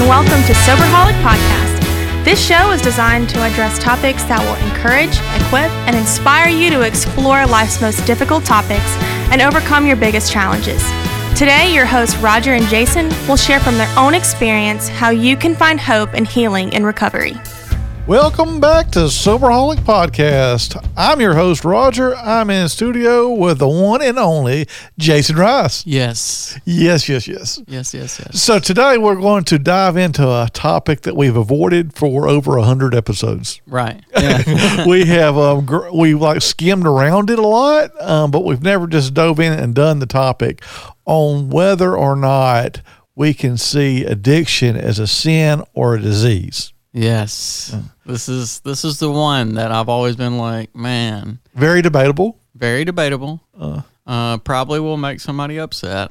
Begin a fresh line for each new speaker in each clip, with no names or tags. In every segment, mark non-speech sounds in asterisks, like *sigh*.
and welcome to Soberholic Podcast. This show is designed to address topics that will encourage, equip, and inspire you to explore life's most difficult topics and overcome your biggest challenges. Today, your hosts Roger and Jason will share from their own experience how you can find hope and healing in recovery.
Welcome back to Soberholic Podcast. I'm your host, Roger. I'm in studio with the one and only Jason Rice.
Yes.
Yes, yes, yes.
Yes, yes, yes.
So today we're going to dive into a topic that we've avoided for over a hundred episodes.
Right. *laughs* Yeah.
we have um, gr- we like skimmed around it a lot, um, but we've never just dove in and done the topic on whether or not we can see addiction as a sin or a disease.
Yes. This is this is the one that I've always been like, man,
Very debatable.
very debatable. Uh, probably will make somebody upset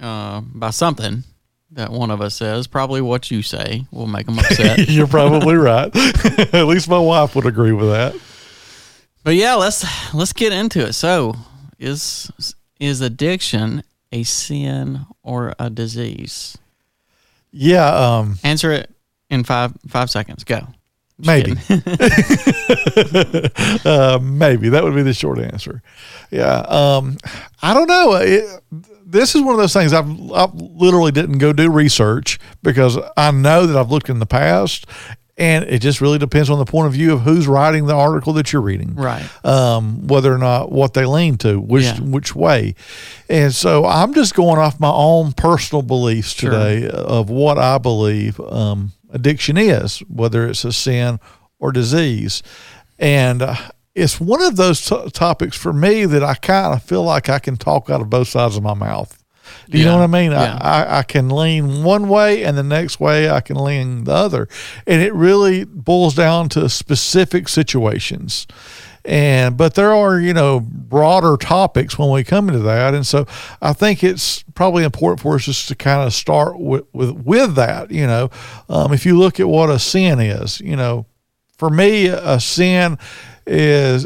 uh, by something that one of us says. Probably what you say will make them upset. *laughs*
You're probably right. *laughs* At least my wife would agree with that.
but yeah, let's let's get into it. So, is is addiction a sin or a disease?
Yeah, um,
Answer it in five five seconds. Go. Just
maybe. *laughs* *laughs* uh, maybe that would be the short answer. Yeah, um, I don't know. It, this is one of those things I've, I literally didn't go do research because I know that I've looked in the past, and it just really depends on the point of view of who's writing the article that you're reading.
Right.
um, whether or not what they lean to, which
Yeah.
which way. And so I'm just going off my own personal beliefs
Sure.
today of what I believe um, addiction is, whether it's a sin or disease. And uh, it's one of those t- topics for me that I kind of feel like I can talk out of both sides of my mouth. Do you know what I mean?
Yeah.
I, I, I can lean one way and the next way I can lean the other. And it really boils down to specific situations. And but there are, you know, broader topics when we come into that. And so I think it's probably important for us just to kind of start with with, with that, you know. Um, if you look at what a sin is, you know, for me, a sin is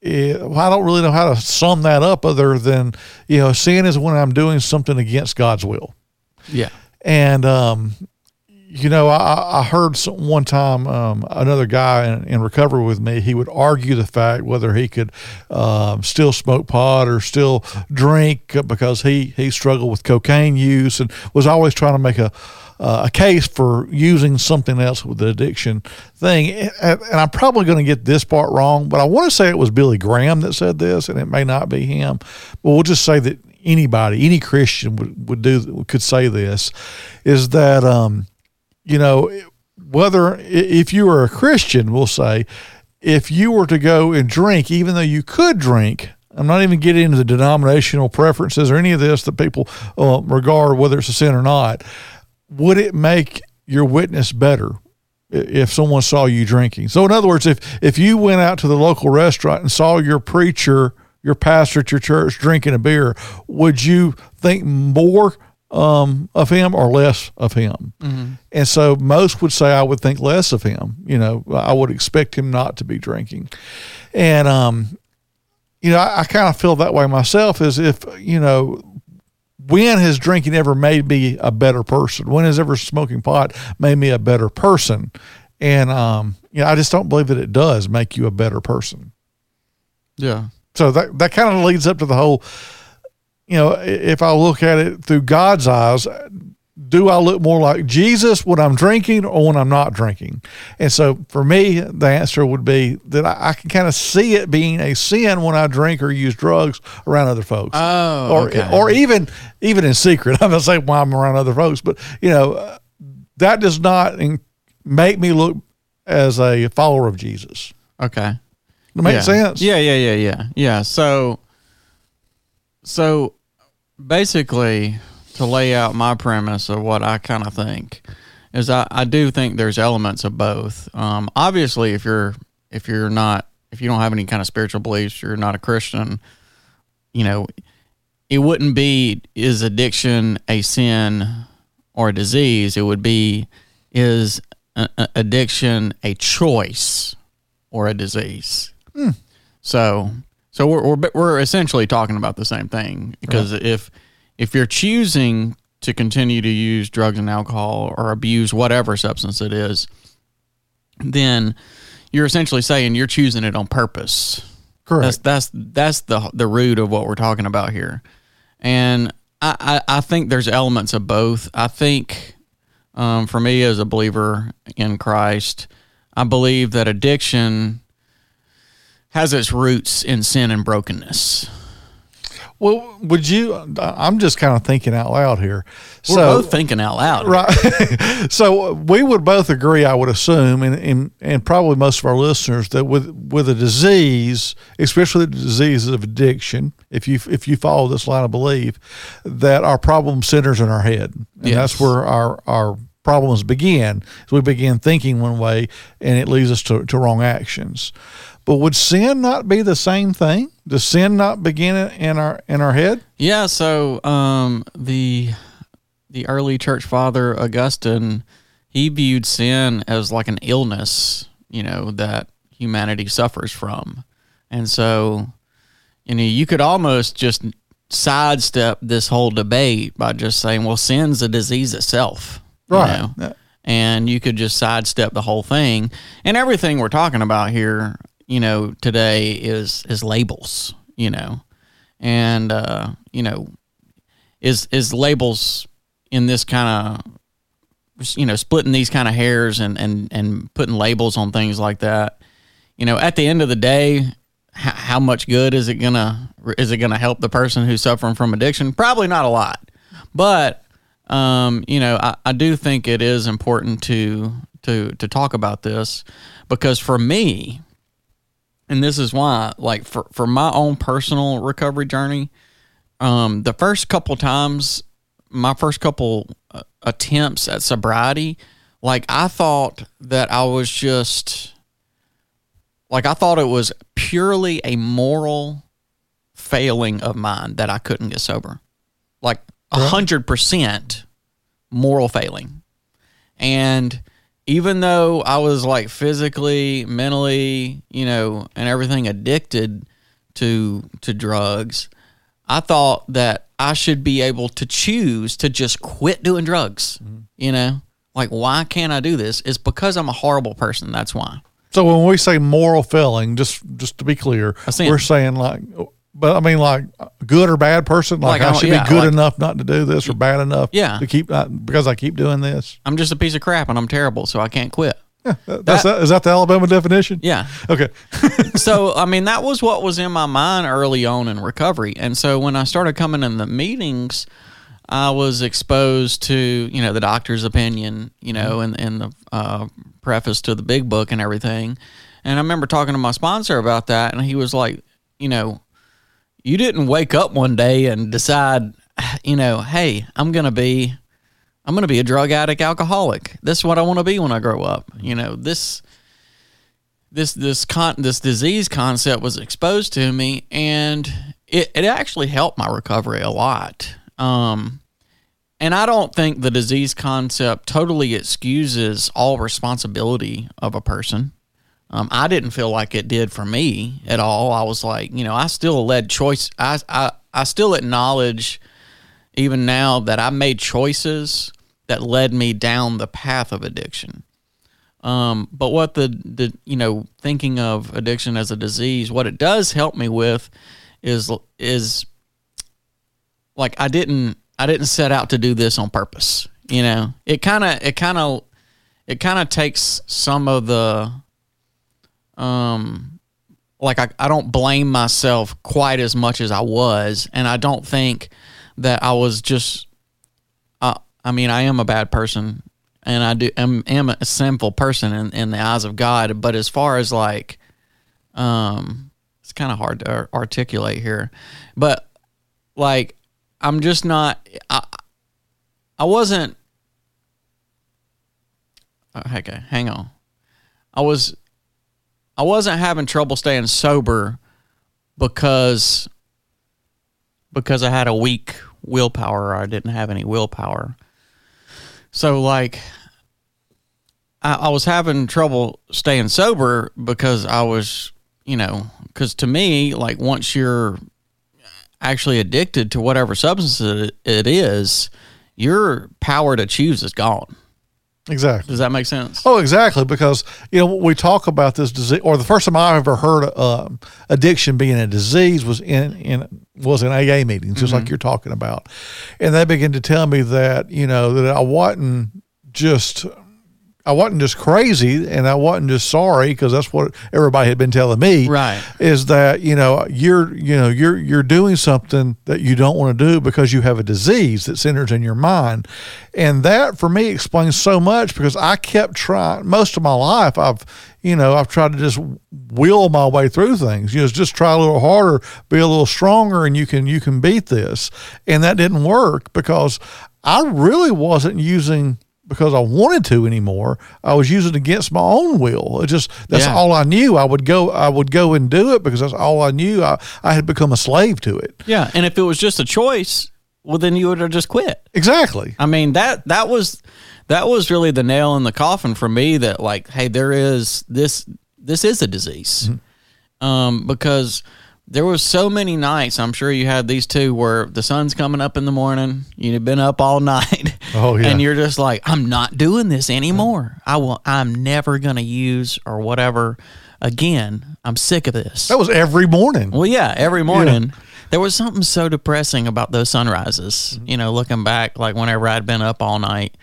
it, well, I don't really know how to sum that up other than, you know, sin is when I'm doing something against God's will.
Yeah.
And, um, you know, I, I heard some, one time um, another guy in, in recovery with me. He would argue the fact whether he could um, still smoke pot or still drink because he he struggled with cocaine use and was always trying to make a uh, a case for using something else with the addiction thing. And, and I'm probably going to get this part wrong, but I want to say it was Billy Graham that said this, and it may not be him. But we'll just say that anybody, any Christian would, would do could say this, is that um, you know whether if you were a Christian, we'll say if you were to go and drink, even though you could drink. I'm not even getting into the denominational preferences or any of this that people uh, regard whether it's a sin or not. Would it make your witness better if someone saw you drinking? So, in other words, if if you went out to the local restaurant and saw your preacher, your pastor at your church drinking a beer, would you think more um, of him or less of him? And so most would say I would think less of him. You know, I would expect him not to be drinking. And, um, you know, I, I kind of feel that way myself is if, you know, when has drinking ever made me a better person? When has ever smoking pot made me a better person? And, um, you know, I just don't believe that it does make you a better person.
Yeah.
So that, that kind of leads up to the whole, you know, if I look at it through God's eyes, do I look more like Jesus when I'm drinking or when I'm not drinking? And so for me, the answer would be that I, I can kind of see it being a sin when I drink or use drugs around other folks.
Oh,
or,
okay.
or even even in secret. *laughs* I'm not saying why I'm around other folks, but you know, uh, that does not make me look as a follower of Jesus.
Okay.
Does it make
yeah.
sense?
Yeah, yeah, yeah, yeah. Yeah. So so basically to lay out my premise of what I kind of think is I, I do think there's elements of both. Um, obviously if you're if you're not if you don't have any kind of spiritual beliefs, you're not a Christian, you know, it wouldn't be is addiction a sin or a disease. It would be is a, a- addiction a choice or a disease. So so we're, we're we're essentially talking about the same thing because if if you're choosing to continue to use drugs and alcohol or abuse whatever substance it is, then you're essentially saying you're choosing it on purpose.
Correct.
That's that's that's the the root of what we're talking about here, and I I, I think there's elements of both. I think um, for me as a believer in Christ, I believe that addiction has its roots in sin and brokenness.
Well, would you? I'm just kind of thinking out loud here.
We're
so,
both thinking out loud.
Right. *laughs* so we would both agree, I would assume, and, and, and probably most of our listeners, that with with a disease, especially the disease of addiction, if you if you follow this line of belief, that our problem centers in our head, and
Yes.
that's where our our problems begin. So we begin thinking one way, and it leads us to, to wrong actions. But would sin not be the same thing? Does sin not begin in our in our head?
Yeah, so um, the the early church father Augustine, he viewed sin as like an illness, you know, that humanity suffers from. And so, you know, you could almost just sidestep this whole debate by just saying, well, sin's a disease itself. you
Right.
know?
Yeah.
and you could just sidestep the whole thing. And everything we're talking about here, you know, today is is labels, you know, and uh, you know, is is labels in this kind of you know splitting these kind of hairs and and and putting labels on things like that. You know, at the end of the day, h- how much good is it gonna is it gonna help the person who's suffering from addiction? Probably not a lot, but um, you know, I, I do think it is important to to to talk about this because for me, and this is why, like for for my own personal recovery journey, um, the first couple times, my first couple uh, attempts at sobriety, like I thought that I was just like I thought it was purely a moral failing of mine that I couldn't get sober. Like a hundred percent moral failing. And even though I was like physically, mentally, you know, and everything addicted to to drugs, I thought that I should be able to choose to just quit doing drugs. Mm-hmm. You know? Like why can't I do this? It's because I'm a horrible person. That's why.
So when we say moral failing, just just to be clear, we're saying like, but I mean like good or bad person. Like,
Like, I
I should
yeah,
be good
like-
enough not to do this, or bad enough,
Yeah.
to keep not, because I keep doing this.
I'm just a piece of crap and I'm terrible, so I can't quit. *laughs*
That's that, is that the Alabama definition?
Yeah.
Okay. *laughs*
so *laughs* I mean that was what was in my mind early on in recovery, and so when I started coming in the meetings, I was exposed to you know the doctor's opinion, you know, and and the uh, preface to the big book and everything, and I remember talking to my sponsor about that, and he was like, you know, you didn't wake up one day and decide, you know, hey, I'm gonna be. I'm going to be a drug addict alcoholic. This is what I want to be when I grow up. You know, this this this con this disease concept was exposed to me and it, it actually helped my recovery a lot um and i don't think the disease concept totally excuses all responsibility of a person um, i didn't feel like it did for me at all i was like you know i still led choice i i, I still acknowledge even now that i made choices that led me down the path of addiction um, but what the the you know thinking of addiction as a disease, what it does help me with is is like I didn't I didn't set out to do this on purpose. You know, it kind of it kind of it kind of takes some of the um like I, I don't blame myself quite as much as I was and I don't think that I was just uh, I mean I am a bad person and I do am, am a sinful person in, in the eyes of God. But as far as like, um, it's kind of hard to articulate here, but like, I'm just not. I, I wasn't. oh, Okay, hang on. I was. I wasn't having trouble staying sober because because I had a weak willpower I didn't have any willpower. So like I, I was having trouble staying sober because I was, you know, because to me, like once you're actually addicted to whatever substance it, it is, your power to choose is gone.
Exactly.
Does that make sense?
Oh, exactly. Because you know we talk about this disease, or the first time I ever heard uh, addiction being a disease was in in was in AA meetings, just like you're talking about, and they began to tell me that you know that I wasn't just I wasn't just crazy and I wasn't just sorry because that's what everybody had been telling me.
Right.
Is that you know you're you know you're you're doing something that you don't want to do because you have a disease that centers in your mind, and that for me explains so much because I kept trying most of my life. I've you know I've tried to just will my way through things. You know, just try a little harder, be a little stronger, and you can you can beat this. And that didn't work because I really wasn't using because I wanted to anymore. I was using it against my own will. It just that's
Yeah.
all I knew. I would go I would go and do it because that's all I knew. I, I had become a slave to it.
Yeah. And if it was just a choice, well, then you would have just quit.
Exactly.
I mean that that was that was really the nail in the coffin for me. That like, hey, there is this this is a disease, um, because there was so many nights. I'm sure you had these too, where the sun's coming up in the morning. You've been up all *laughs* night,
Oh, yeah.
and you're just like, I'm not doing this anymore. I will. I'm never gonna use or whatever again. I'm sick of this.
That was every morning.
Well, yeah, every morning. There was something so depressing about those sunrises. You know, looking back, like whenever I'd been up all night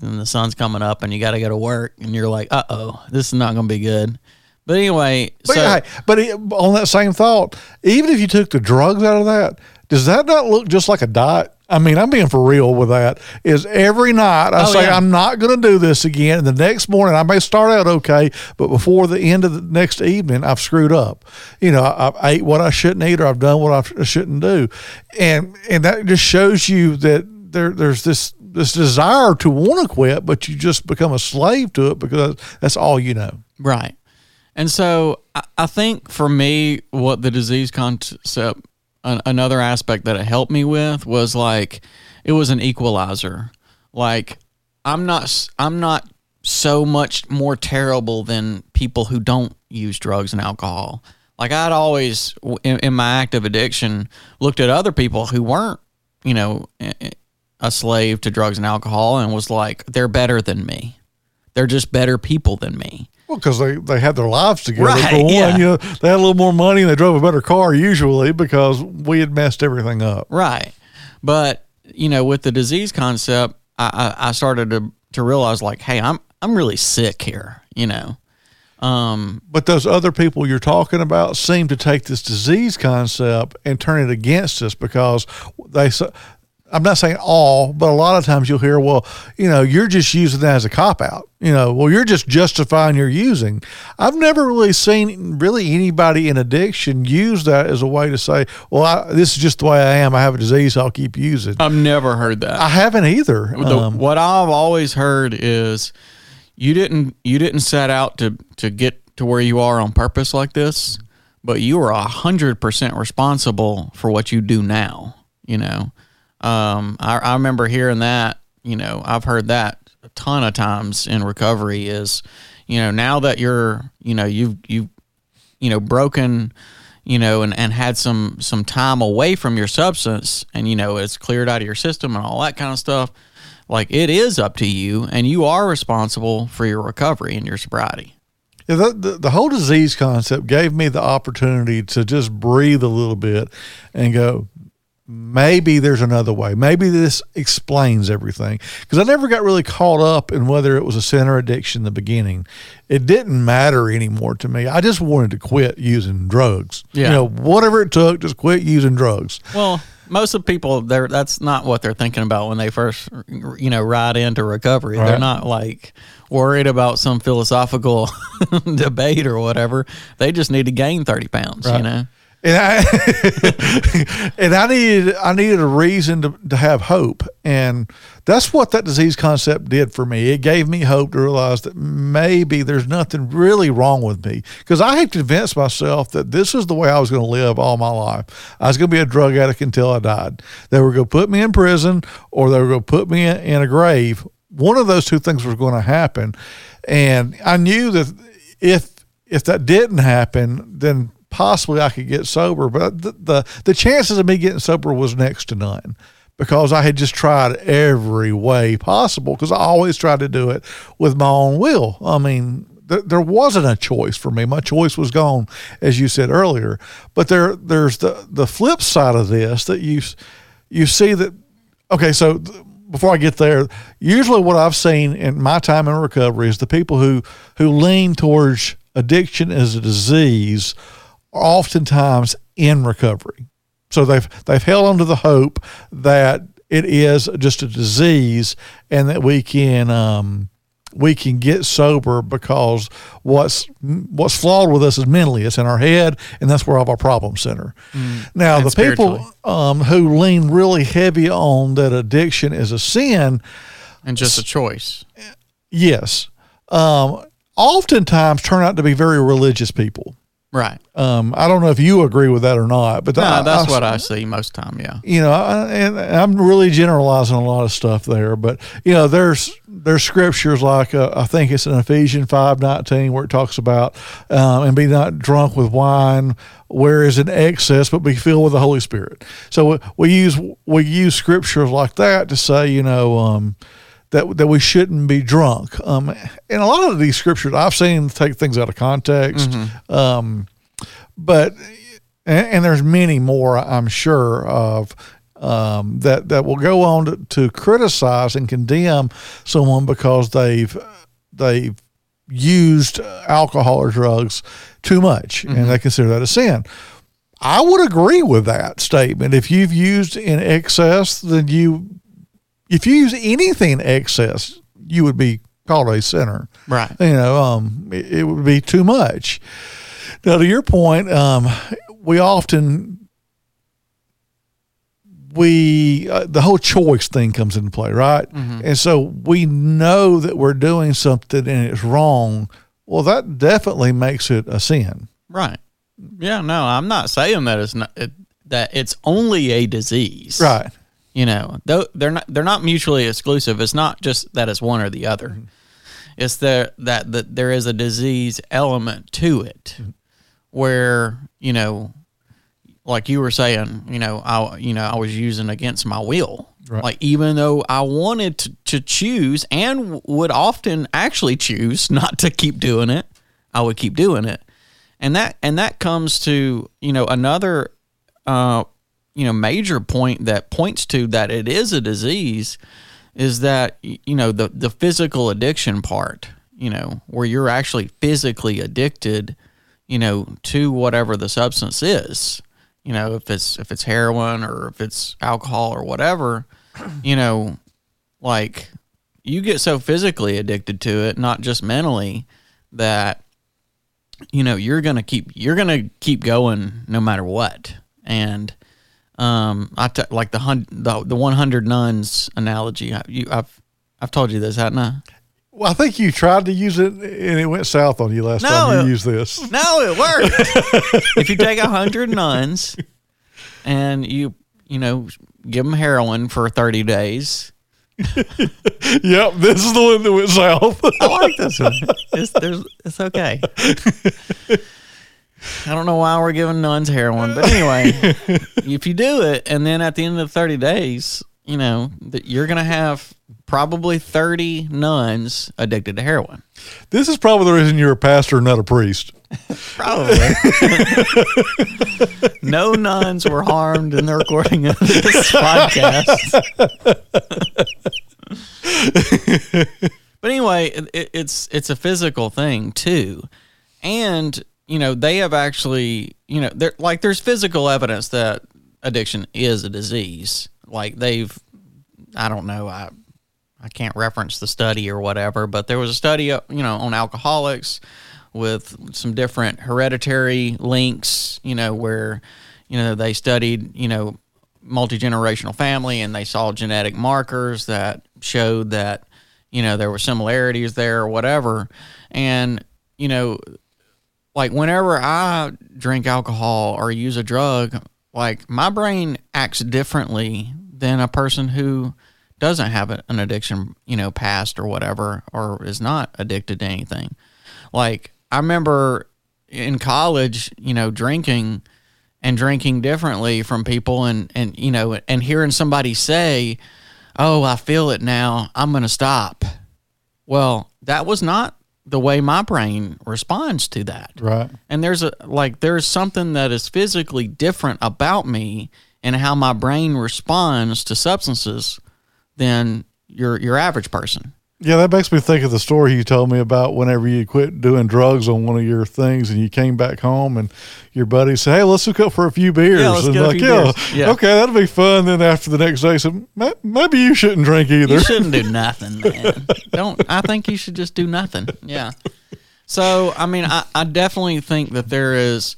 and the sun's coming up and you got to go to work and you're like, uh oh, this is not going to be good. But anyway,
But,
so
yeah, but it, on that same thought, even if you took the drugs out of that, does that not look just like a diet? I mean, I'm being for real with that. Is every night I
Oh,
say
yeah.
I'm not going to do this again, and the next morning I may start out okay, but before the end of the next evening, I've screwed up. You know, I, I ate what I shouldn't eat, or I've done what I sh- shouldn't do, and and that just shows you that there there's this this desire to want to quit, but you just become a slave to it because that's all you know.
Right. And so I, I think for me, what the disease concept, an, another aspect that it helped me with was like, it was an equalizer. Like, I'm not, I'm not so much more terrible than people who don't use drugs and alcohol. Like I'd always, in, in my active addiction, looked at other people who weren't, you know, a slave to drugs and alcohol and was like, they're better than me. They're just better people than me.
Well, because they, they had their lives together.
Right,
For one,
yeah.
you know, they had a little more money and they drove a better car usually because we had messed everything up.
Right. But, you know, with the disease concept, I, I, I started to, to realize like, hey, I'm I'm really sick here, you know. Um,
But those other people you're talking about seem to take this disease concept and turn it against us because they. I'm not saying all, but a lot of times you'll hear, well, you know, you're just using that as a cop out. You know, well, you're just justifying your using. I've never really seen really anybody in addiction use that as a way to say, well, I, this is just the way I am. I have a disease. I'll keep using.
I've never heard that.
I haven't either.
The-
Um,
what I've always heard is you didn't you didn't set out to to get to where you are on purpose like this, but you are a hundred percent responsible for what you do now. You know, um, I, I remember hearing that. You know, I've heard that a ton of times in recovery. Is you know now that you're you know you've you've you know broken you know and, and had some some time away from your substance and you know it's cleared out of your system and all that kind of stuff like it is up to you and you are responsible for your recovery and your sobriety
Yeah, the, the, the whole disease concept gave me the opportunity to just breathe a little bit and go, maybe there's another way. Maybe this explains everything. Because I never got really caught up in whether it was a sin or addiction in the beginning. It didn't matter anymore to me. I just wanted to quit using drugs.
Yeah.
You know, whatever it took, just quit using drugs.
well most of the people they're that's not what they're thinking about when they first you know ride into recovery they're not like worried about some philosophical *laughs* debate or whatever they just need to gain 30 pounds you know
and I *laughs* and I needed I needed a reason to, to have hope, and that's what that disease concept did for me. It gave me hope to realize that maybe there's nothing really wrong with me because I had convinced myself that this is the way I was going to live all my life. I was going to be a drug addict until I died. They were going to put me in prison, or they were going to put me in, in a grave. One of those two things was going to happen, and I knew that if if that didn't happen, then possibly I could get sober. But the, the the chances of me getting sober was next to none because I had just tried every way possible because I always tried to do it with my own will. I mean, th- there wasn't a choice for me. My choice was gone, as you said earlier. But there, there's the the flip side of this that you you see that. Okay, so th- before I get there, usually what I've seen in my time in recovery is the people who who lean towards addiction as a disease are oftentimes in recovery. So they've they've held on to the hope that it is just a disease and that we can um, we can get sober because what's what's flawed with us is mentally it's in our head and that's where all our problems center. now the people um, who lean really heavy on that addiction is a sin,
and just a choice.
yes, um, oftentimes turn out to be very religious people.
Right.
Um, I don't know if you agree with that or not, but
No,
I-
that's
I-
what I see most time. Yeah.
you know, I, and I'm really generalizing a lot of stuff there, but you know, there's there's scriptures like uh, I think it's in Ephesians five nineteen where it talks about um, and be not drunk with wine, whereas in excess, but be filled with the Holy Spirit. So we, we use we use scriptures like that to say, you know. Um, that, that we shouldn't be drunk. Um, and a lot of these scriptures I've seen take things out of context. Um, but and, and there's many more I'm sure of um, that that will go on to, to criticize and condemn someone because they've they've used alcohol or drugs too much and they consider that a sin. I would agree with that statement. If you've used in excess, then you if you use anything in excess, you would be called a sinner
Right.
you know, um, it, it would be too much. Now, to your point, um, we often we uh, the whole choice thing comes into play, right? And so we know that we're doing something and it's wrong. Well, that definitely makes it a sin.
Right. Yeah. No, I'm not saying that it's not it, that it's only a disease.
Right.
You know, though they're not they're not mutually exclusive. It's not just that it's one or the other. It's the that that there is a disease element to it, where you know, like you were saying, you know, I you know I was using against my will.
Right.
Like even though I wanted to, to choose and would often actually choose not to keep doing it, I would keep doing it, and that and that comes to you know another uh, you know major point that points to that it is a disease is that you know the the physical addiction part you know where you're actually physically addicted you know to whatever the substance is. You know if it's if it's heroin or if it's alcohol or whatever you know like you get so physically addicted to it not just mentally that you know you're gonna keep you're gonna keep going no matter what. And um i t- like the hun- the, the 100 nuns analogy I, you, i've i've told you this haven't i
Well, I think you tried to use it and it went south on you last
No,
time you
it-
used this.
no it worked *laughs* if you take a hundred nuns and you you know give them heroin for 30 days *laughs*
yep, this is the one that went south.
I like this one. It's, there's, it's okay. *laughs* I don't know why we're giving nuns heroin, but anyway, *laughs* if you do it, and then at the end of 30 days, you know, that you're going to have probably 30 nuns addicted to heroin.
this is probably the reason you're a pastor, not a priest. *laughs*
Probably. *laughs* no nuns were harmed in the recording of this podcast. but anyway, it- it, it's it's a physical thing too, and you know they have actually you know like there's physical evidence that addiction is a disease. Like they've I don't know I I can't reference the study or whatever, but there was a study, uh, you know, on alcoholics with some different hereditary links, you know, where, you know, they studied, you know, multi generational family and they saw genetic markers that showed that, you know, there were similarities there or whatever. And, you know, like whenever I drink alcohol or use a drug, like my brain acts differently than a person who doesn't have an addiction, you know, past or whatever, or is not addicted to anything. Like I remember in college, you know, drinking and drinking differently from people and and you know and hearing somebody say oh i feel it now i'm going to stop well that was not the way my brain responds to that
Right.
and there's a like there's something that is physically different about me and how my brain responds to substances than your your average person
Yeah, that makes me think of the story you told me about whenever you quit doing drugs on one of your things and you came back home and your buddy said, Hey, let's hook up for a few beers.
Yeah, let's
and like,
few
yeah,
beers." Yeah.
okay, that'll be fun. Then after the next day, said, maybe you shouldn't drink either.
You shouldn't do nothing, man. Don't. I think you should just do nothing. Yeah. So, I mean, I, I definitely think that there is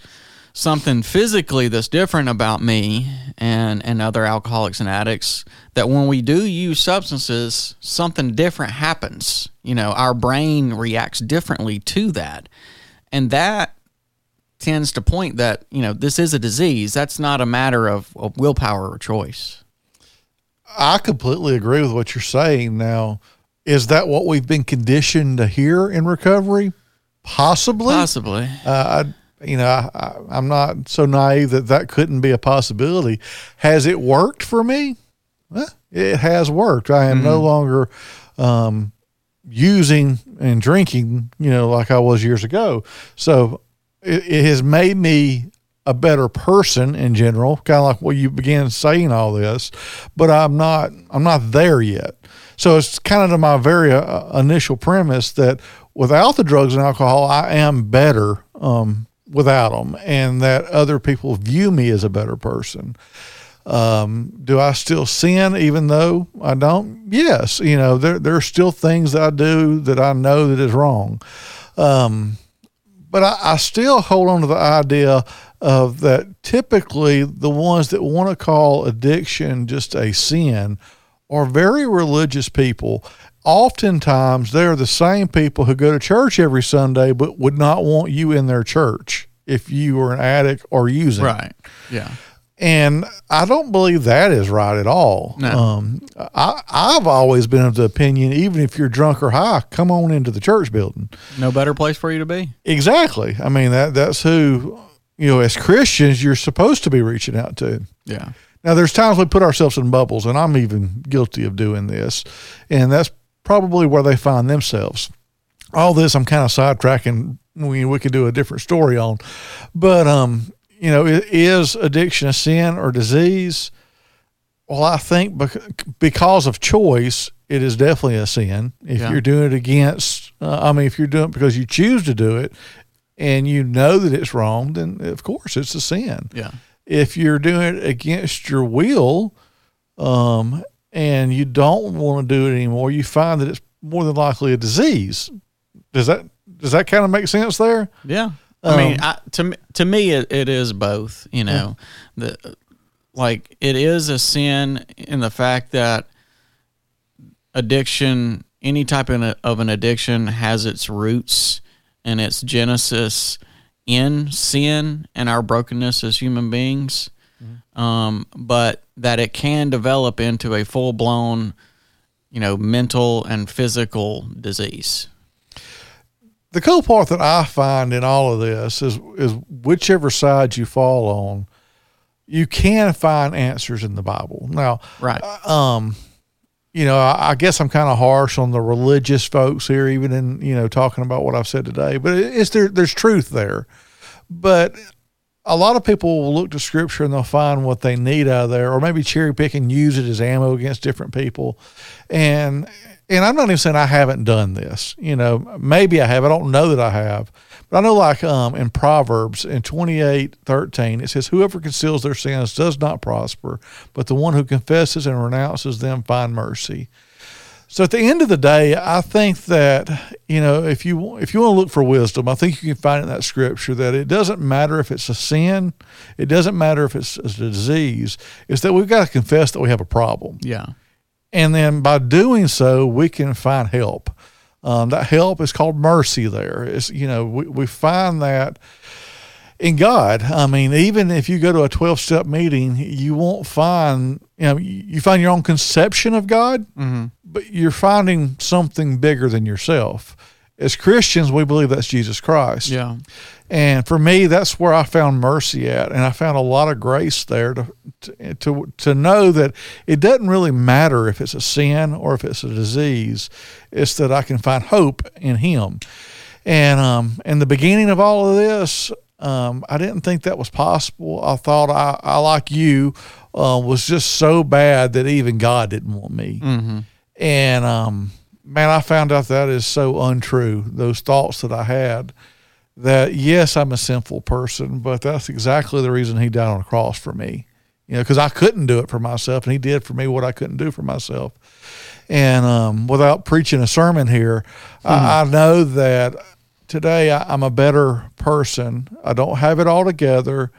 something physically that's different about me and and other alcoholics and addicts that when we do use substances something different happens you know our brain reacts differently to that and that tends to point that you know this is a disease that's not a matter of, of willpower or choice
I completely agree with what you're saying. Now, is that what we've been conditioned to hear in recovery? Possibly.
possibly
Uh, you know, I, I'm not so naive that that couldn't be a possibility. Has it worked for me? Well, it has worked. I am no longer um, using and drinking, you know, like I was years ago. So it, it has made me a better person in general, kind of like what you began saying all this, but I'm not, I'm not there yet. So it's kind of to my very uh, initial premise that without the drugs and alcohol, I am better um, without them, and that other people view me as a better person. Um, do I still sin even though I don't? Yes. You know, there, there are still things that I do that I know that is wrong. Um, but I, I still hold on to the idea of that typically the ones that want to call addiction just a sin are very religious people. Oftentimes, they're the same people who go to church every Sunday but would not want you in their church if you were an addict or using.
right yeah
And I don't believe that is right at all.
No.
Um, I, I've always been of the opinion, even if you're drunk or high, come on into the church building.
no better place for you to be
Exactly. I mean that that's who you know as Christians you're supposed to be reaching out to.
yeah
Now there's times we put ourselves in bubbles and I'm even guilty of doing this. And that's probably where they find themselves. All this I'm kind of sidetracking we we could do a different story on. But um you know, is addiction a sin or disease? Well, I think bec- because of choice, it is definitely a sin. If
Yeah.
you're doing it against, uh, I mean, if you're doing it because you choose to do it and you know that it's wrong, then of course it's a sin.
yeah
If you're doing it against your will, um, and you don't want to do it anymore, you find that it's more than likely a disease. Does that does that kind of make sense there?
Yeah. I mean,
Um,
I, to me, to me, it, it is both. You know, the like it is a sin in the fact that addiction, any type of an, of an addiction, has its roots and its genesis in sin and our brokenness as human beings. Um, but that it can develop into a full blown, you know, mental and physical disease.
the cool part that I find in all of this is is whichever side you fall on, you can find answers in the Bible. Now,
Right.
um, you know, I, I guess I'm kind of harsh on the religious folks here, even in you know talking about what I've said today. But it- it's there. There's truth there, but a lot of people will look to Scripture and they'll find what they need out of there, or maybe cherry pick and use it as ammo against different people. And and I'm not even saying I haven't done this. You know, maybe I have. I don't know that I have. But I know, like um, in Proverbs in 28 13, it says, Whoever conceals their sins does not prosper, but the one who confesses and renounces them find mercy. So at the end of the day, I think that you know if you if you want to look for wisdom, I think you can find in that scripture that it doesn't matter if it's a sin, it doesn't matter if it's a disease. It's that we've got to confess that we have a problem,
Yeah.
and then by doing so, we can find help. Um, that help is called mercy. There is you know we we find that in God. I mean, even if you go to a 12 step meeting, you won't find, you know, you find your own conception of God, but you're finding something bigger than yourself. As Christians, we believe that's Jesus Christ.
Yeah.
And for me, that's where I found mercy at, and I found a lot of grace there to to to, to know that it doesn't really matter if it's a sin or if it's a disease. It's that I can find hope in Him. And um, in the beginning of all of this, um, I didn't think that was possible. I thought I, I like you, uh, was just so bad that even God didn't want me.
Mm-hmm.
And um, man, I found out that is so untrue. Those thoughts that I had that yes, I'm a sinful person, but that's exactly the reason he died on the cross for me. You know, because I couldn't do it for myself, and he did for me what I couldn't do for myself. And um, without preaching a sermon here, I, I know that today I, I'm a better person. I don't have it all together.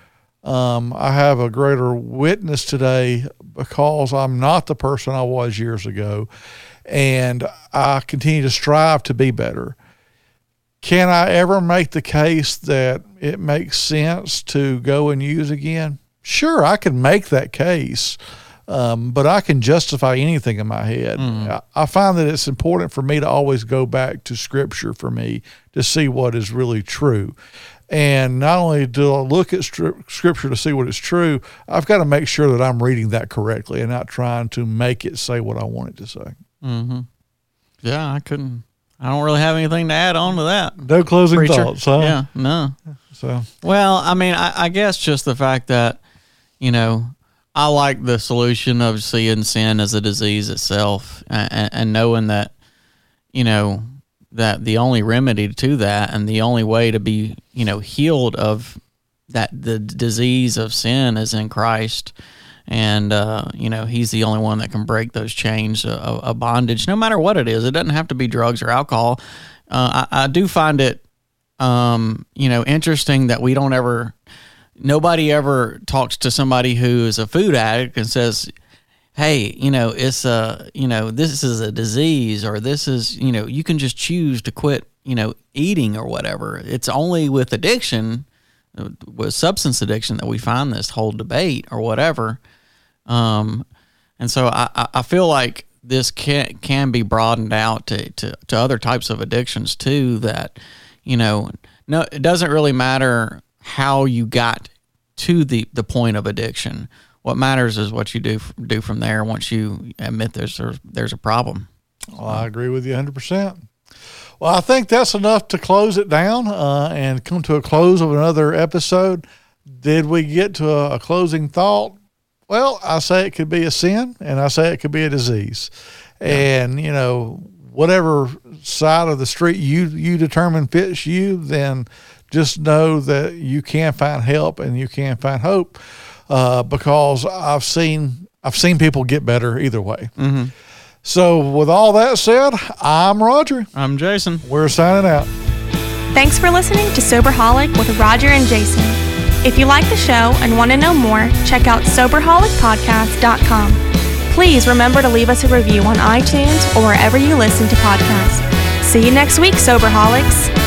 Um, I have a greater witness today because I'm not the person I was years ago, and I continue to strive to be better. Can I ever make the case that it makes sense to go and use again? Sure, I can make that case, um, but I can justify anything in my head. I, I find that it's important for me to always go back to Scripture for me to see what is really true. And not only do I look at stri- Scripture to see what is true, I've got to make sure that I'm reading that correctly and not trying to make it say what I want it to say.
Mm-hmm. Yeah, I couldn't. I don't really have anything to add on to that.
No closing
Preacher.
thoughts, huh?
Yeah, no.
So
Well, I mean, I, I guess just the fact that, you know, I like the solution of seeing sin as a disease itself and, and knowing that, you know, that the only remedy to that and the only way to be, you know, healed of that the disease of sin is in Christ. And, uh, you know, he's the only one that can break those chains of, of bondage, no matter what it is. It doesn't have to be drugs or alcohol. Uh, I, I do find it um, you know, interesting that we don't ever, nobody ever talks to somebody who is a food addict and says, hey, you know, it's a, you know, this is a disease or this is, you know, you can just choose to quit, you know, eating or whatever. It's only with addiction, with substance addiction, that we find this whole debate or whatever. Um, and so I- I feel like this can can be broadened out to, to, to other types of addictions too. That you know, no, it doesn't really matter how you got to the the point of addiction. What matters is what you do do from there. Once you admit there's there's, there's a problem.
Well, I agree with you 100%. Well, I think that's enough to close it down uh, and come to a close of another episode. Did we get to a, a closing thought? Well, I say it could be a sin and I say it could be a disease. And, you know, whatever side of the street you, you determine fits you, then just know that you can find help and you can find hope uh, because I've seen I've seen people get better either way. So, with all that said, I'm Roger.
I'm Jason.
We're signing out.
Thanks for listening to Soberholic with Roger and Jason. If you like the show and want to know more, check out SoberholicPodcast.com. Please remember to leave us a review on iTunes or wherever you listen to podcasts. See you next week, Soberholics.